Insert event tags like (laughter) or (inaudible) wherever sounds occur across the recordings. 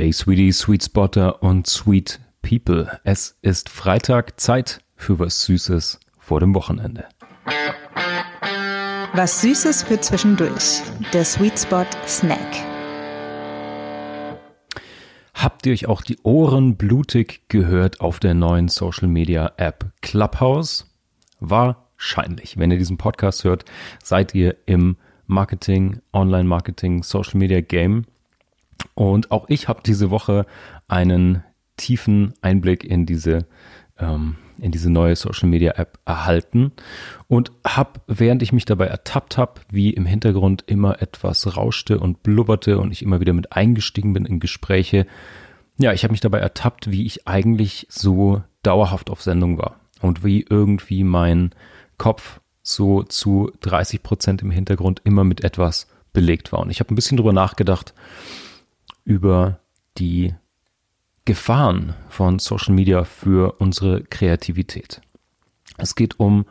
Hey Sweetie, Sweet Spotter und Sweet People. Es ist Freitag, Zeit für was Süßes vor dem Wochenende. Was Süßes für zwischendurch. Der Sweet Spot Snack. Habt ihr euch auch die Ohren blutig gehört auf der neuen Social Media App Clubhouse? Wahrscheinlich. Wenn ihr diesen Podcast hört, seid ihr im Marketing, Online-Marketing, Social Media Game und auch ich habe diese Woche einen tiefen Einblick in diese ähm, in diese neue Social Media App erhalten und habe, während ich mich dabei ertappt habe, wie im Hintergrund immer etwas rauschte und blubberte und ich immer wieder mit eingestiegen bin in Gespräche, ja, ich habe mich dabei ertappt, wie ich eigentlich so dauerhaft auf Sendung war und wie irgendwie mein Kopf so zu 30 Prozent im Hintergrund immer mit etwas belegt war. Und ich habe ein bisschen drüber nachgedacht, über die Gefahren von Social Media für unsere Kreativität. Es geht um,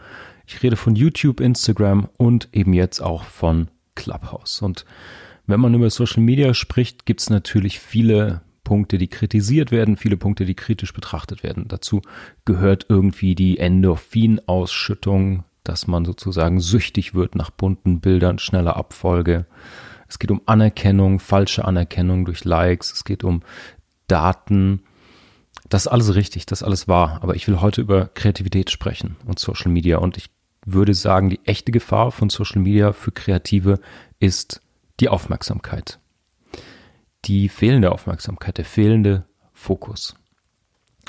ich rede von YouTube, Instagram und eben jetzt auch von Clubhouse. Und wenn man über Social Media spricht, gibt es natürlich viele Punkte, die kritisiert werden, viele Punkte, die kritisch betrachtet werden. Dazu gehört irgendwie die Endorphinausschüttung, dass man sozusagen süchtig wird nach bunten Bildern, schneller Abfolge. Es geht um Anerkennung, falsche Anerkennung durch Likes. Es geht um Daten. Das ist alles richtig, das ist alles wahr. Aber ich will heute über Kreativität sprechen und Social Media. Und ich würde sagen, die echte Gefahr von Social Media für Kreative ist die Aufmerksamkeit. Die fehlende Aufmerksamkeit, der fehlende Fokus.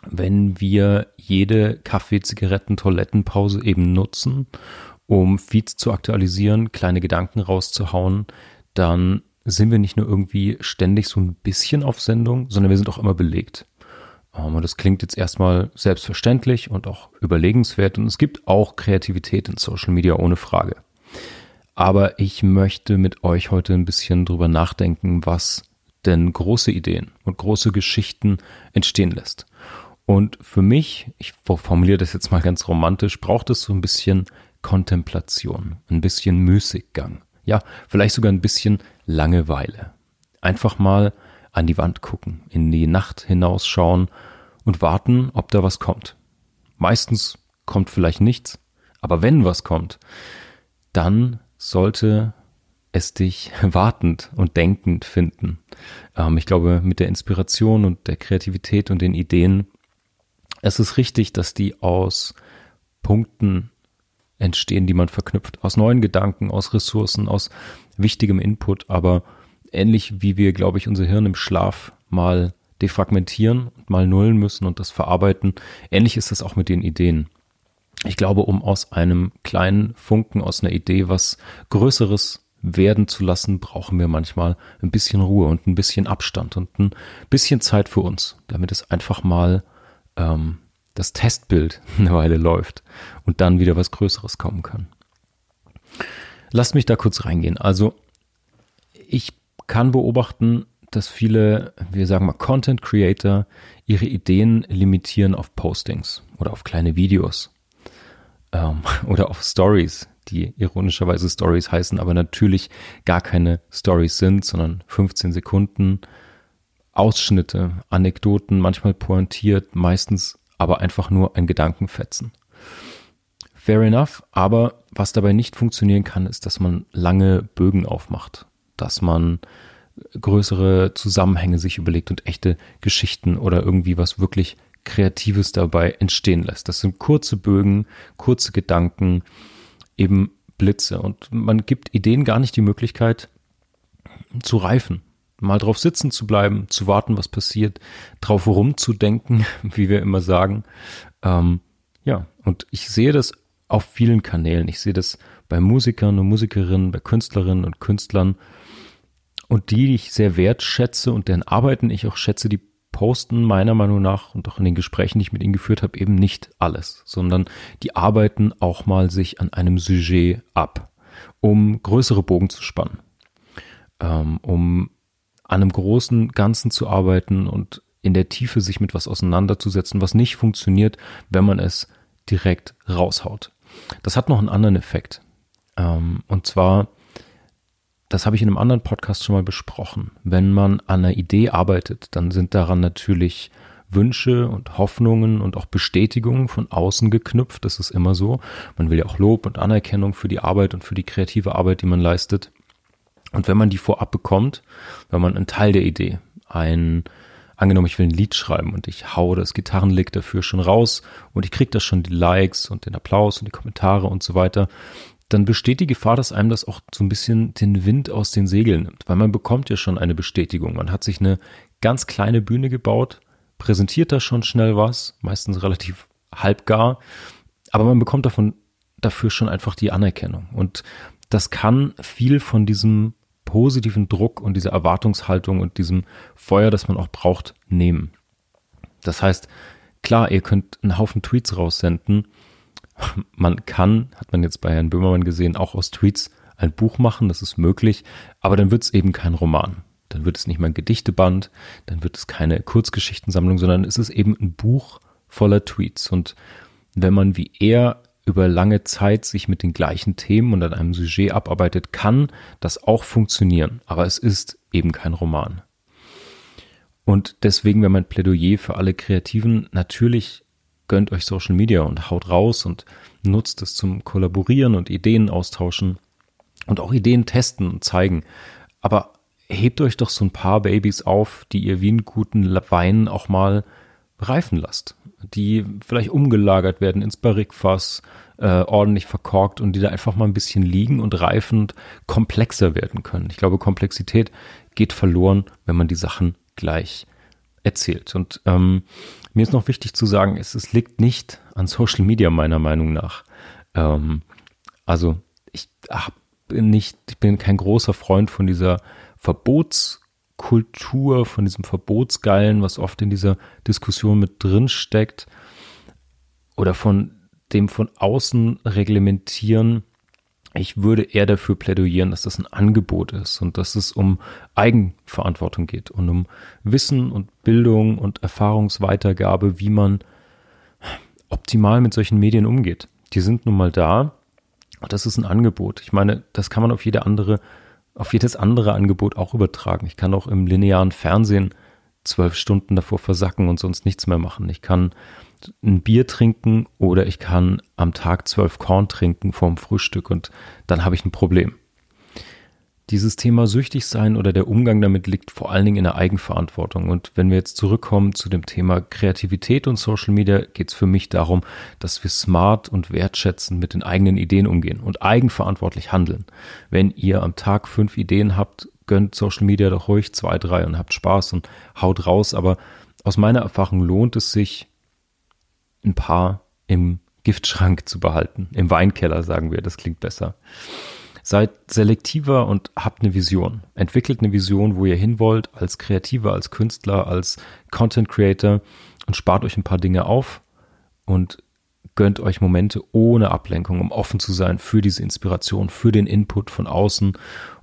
Wenn wir jede Kaffee, Zigaretten, Toilettenpause eben nutzen, um Feeds zu aktualisieren, kleine Gedanken rauszuhauen, dann sind wir nicht nur irgendwie ständig so ein bisschen auf Sendung, sondern wir sind auch immer belegt. Ähm, und das klingt jetzt erstmal selbstverständlich und auch überlegenswert. Und es gibt auch Kreativität in Social Media ohne Frage. Aber ich möchte mit euch heute ein bisschen drüber nachdenken, was denn große Ideen und große Geschichten entstehen lässt. Und für mich, ich formuliere das jetzt mal ganz romantisch, braucht es so ein bisschen Kontemplation, ein bisschen Müßiggang ja, vielleicht sogar ein bisschen Langeweile. Einfach mal an die Wand gucken, in die Nacht hinausschauen und warten, ob da was kommt. Meistens kommt vielleicht nichts, aber wenn was kommt, dann sollte es dich (laughs) wartend und denkend finden. Ähm, ich glaube, mit der Inspiration und der Kreativität und den Ideen, es ist richtig, dass die aus Punkten entstehen, die man verknüpft. Aus neuen Gedanken, aus Ressourcen, aus wichtigem Input, aber ähnlich wie wir, glaube ich, unser Hirn im Schlaf mal defragmentieren und mal nullen müssen und das verarbeiten, ähnlich ist das auch mit den Ideen. Ich glaube, um aus einem kleinen Funken, aus einer Idee was Größeres werden zu lassen, brauchen wir manchmal ein bisschen Ruhe und ein bisschen Abstand und ein bisschen Zeit für uns, damit es einfach mal ähm, das Testbild (laughs) eine Weile läuft und dann wieder was Größeres kommen kann. Lasst mich da kurz reingehen. Also ich kann beobachten, dass viele, wir sagen mal Content Creator, ihre Ideen limitieren auf Postings oder auf kleine Videos ähm, (laughs) oder auf Stories, die ironischerweise Stories heißen, aber natürlich gar keine Stories sind, sondern 15 Sekunden Ausschnitte, Anekdoten, manchmal pointiert, meistens aber einfach nur ein Gedankenfetzen. Fair enough, aber was dabei nicht funktionieren kann, ist, dass man lange Bögen aufmacht, dass man größere Zusammenhänge sich überlegt und echte Geschichten oder irgendwie was wirklich Kreatives dabei entstehen lässt. Das sind kurze Bögen, kurze Gedanken, eben Blitze. Und man gibt Ideen gar nicht die Möglichkeit zu reifen, mal drauf sitzen zu bleiben, zu warten, was passiert, drauf rumzudenken, (laughs) wie wir immer sagen. Ähm, ja, und ich sehe das auf vielen Kanälen. Ich sehe das bei Musikern und Musikerinnen, bei Künstlerinnen und Künstlern. Und die, die ich sehr wertschätze und deren Arbeiten ich auch schätze, die posten meiner Meinung nach und auch in den Gesprächen, die ich mit ihnen geführt habe, eben nicht alles, sondern die arbeiten auch mal sich an einem Sujet ab, um größere Bogen zu spannen, ähm, um an einem großen Ganzen zu arbeiten und in der Tiefe sich mit was auseinanderzusetzen, was nicht funktioniert, wenn man es direkt raushaut. Das hat noch einen anderen Effekt. Ähm, und zwar das habe ich in einem anderen Podcast schon mal besprochen. Wenn man an einer Idee arbeitet, dann sind daran natürlich Wünsche und Hoffnungen und auch Bestätigungen von außen geknüpft. Das ist immer so. Man will ja auch Lob und Anerkennung für die Arbeit und für die kreative Arbeit, die man leistet. Und wenn man die vorab bekommt, wenn man einen Teil der Idee, ein, angenommen, ich will ein Lied schreiben und ich hau das Gitarrenlick dafür schon raus und ich kriege das schon die Likes und den Applaus und die Kommentare und so weiter, dann besteht die Gefahr, dass einem das auch so ein bisschen den Wind aus den Segeln nimmt, weil man bekommt ja schon eine Bestätigung. Man hat sich eine ganz kleine Bühne gebaut, präsentiert da schon schnell was, meistens relativ halbgar, aber man bekommt davon dafür schon einfach die Anerkennung. Und das kann viel von diesem positiven Druck und dieser Erwartungshaltung und diesem Feuer, das man auch braucht, nehmen. Das heißt, klar, ihr könnt einen Haufen Tweets raussenden. (laughs) Man kann, hat man jetzt bei Herrn Böhmermann gesehen, auch aus Tweets ein Buch machen, das ist möglich, aber dann wird es eben kein Roman. Dann wird es nicht mehr ein Gedichteband, dann wird es keine Kurzgeschichtensammlung, sondern es ist eben ein Buch voller Tweets. Und wenn man wie er über lange Zeit sich mit den gleichen Themen und an einem Sujet abarbeitet, kann das auch funktionieren. Aber es ist eben kein Roman. Und deswegen wäre mein Plädoyer für alle Kreativen natürlich gönnt euch Social Media und haut raus und nutzt es zum Kollaborieren und Ideen austauschen und auch Ideen testen und zeigen. Aber hebt euch doch so ein paar Babys auf, die ihr wie einen guten Wein auch mal reifen lasst, die vielleicht umgelagert werden ins Barrikfass, äh, ordentlich verkorkt und die da einfach mal ein bisschen liegen und reifen und komplexer werden können. Ich glaube, Komplexität geht verloren, wenn man die Sachen gleich erzählt. Und ähm, mir ist noch wichtig zu sagen, es, es liegt nicht an Social Media meiner Meinung nach. Ähm, also ich hab nicht, ich bin kein großer Freund von dieser Verbotskultur, von diesem Verbotsgeilen, was oft in dieser Diskussion mit drin steckt, oder von dem von außen reglementieren. Ich würde eher dafür plädieren, dass das ein Angebot ist und dass es um Eigenverantwortung geht und um Wissen und Bildung und Erfahrungsweitergabe, wie man optimal mit solchen Medien umgeht. Die sind nun mal da und das ist ein Angebot. Ich meine, das kann man auf jede andere auf jedes andere Angebot auch übertragen. Ich kann auch im linearen Fernsehen zwölf Stunden davor versacken und sonst nichts mehr machen. Ich kann ein Bier trinken oder ich kann am Tag zwölf Korn trinken vorm Frühstück und dann habe ich ein Problem. Dieses Thema süchtig sein oder der Umgang damit liegt vor allen Dingen in der Eigenverantwortung. Und wenn wir jetzt zurückkommen zu dem Thema Kreativität und Social Media, geht es für mich darum, dass wir smart und wertschätzend mit den eigenen Ideen umgehen und eigenverantwortlich handeln. Wenn ihr am Tag fünf Ideen habt, gönnt Social Media doch ruhig zwei, drei und habt Spaß und haut raus. Aber aus meiner Erfahrung lohnt es sich, ein paar im Giftschrank zu behalten. Im Weinkeller, sagen wir, das klingt besser. Seid selektiver und habt eine Vision. Entwickelt eine Vision, wo ihr hin wollt, als Kreativer, als Künstler, als Content Creator und spart euch ein paar Dinge auf und gönnt euch Momente ohne Ablenkung, um offen zu sein für diese Inspiration, für den Input von außen.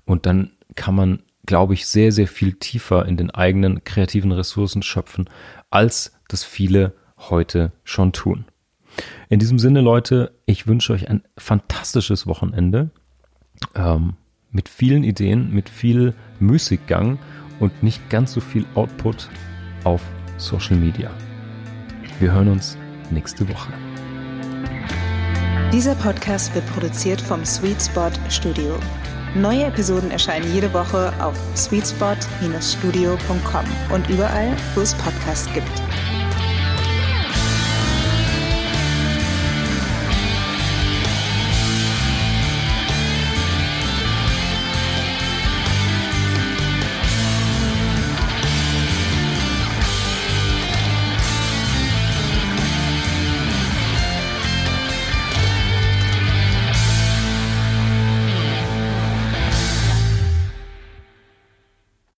Und dann kann man, glaube ich, sehr, sehr viel tiefer in den eigenen kreativen Ressourcen schöpfen, als das viele heute schon tun. In diesem Sinne, Leute, ich wünsche euch ein fantastisches Wochenende ähm, mit vielen Ideen, mit viel Müßiggang und nicht ganz so viel Output auf Social Media. Wir hören uns nächste Woche. Dieser Podcast wird produziert vom Sweet Spot Studio. Neue Episoden erscheinen jede Woche auf sweetspot-studio.com und überall, wo es Podcasts gibt.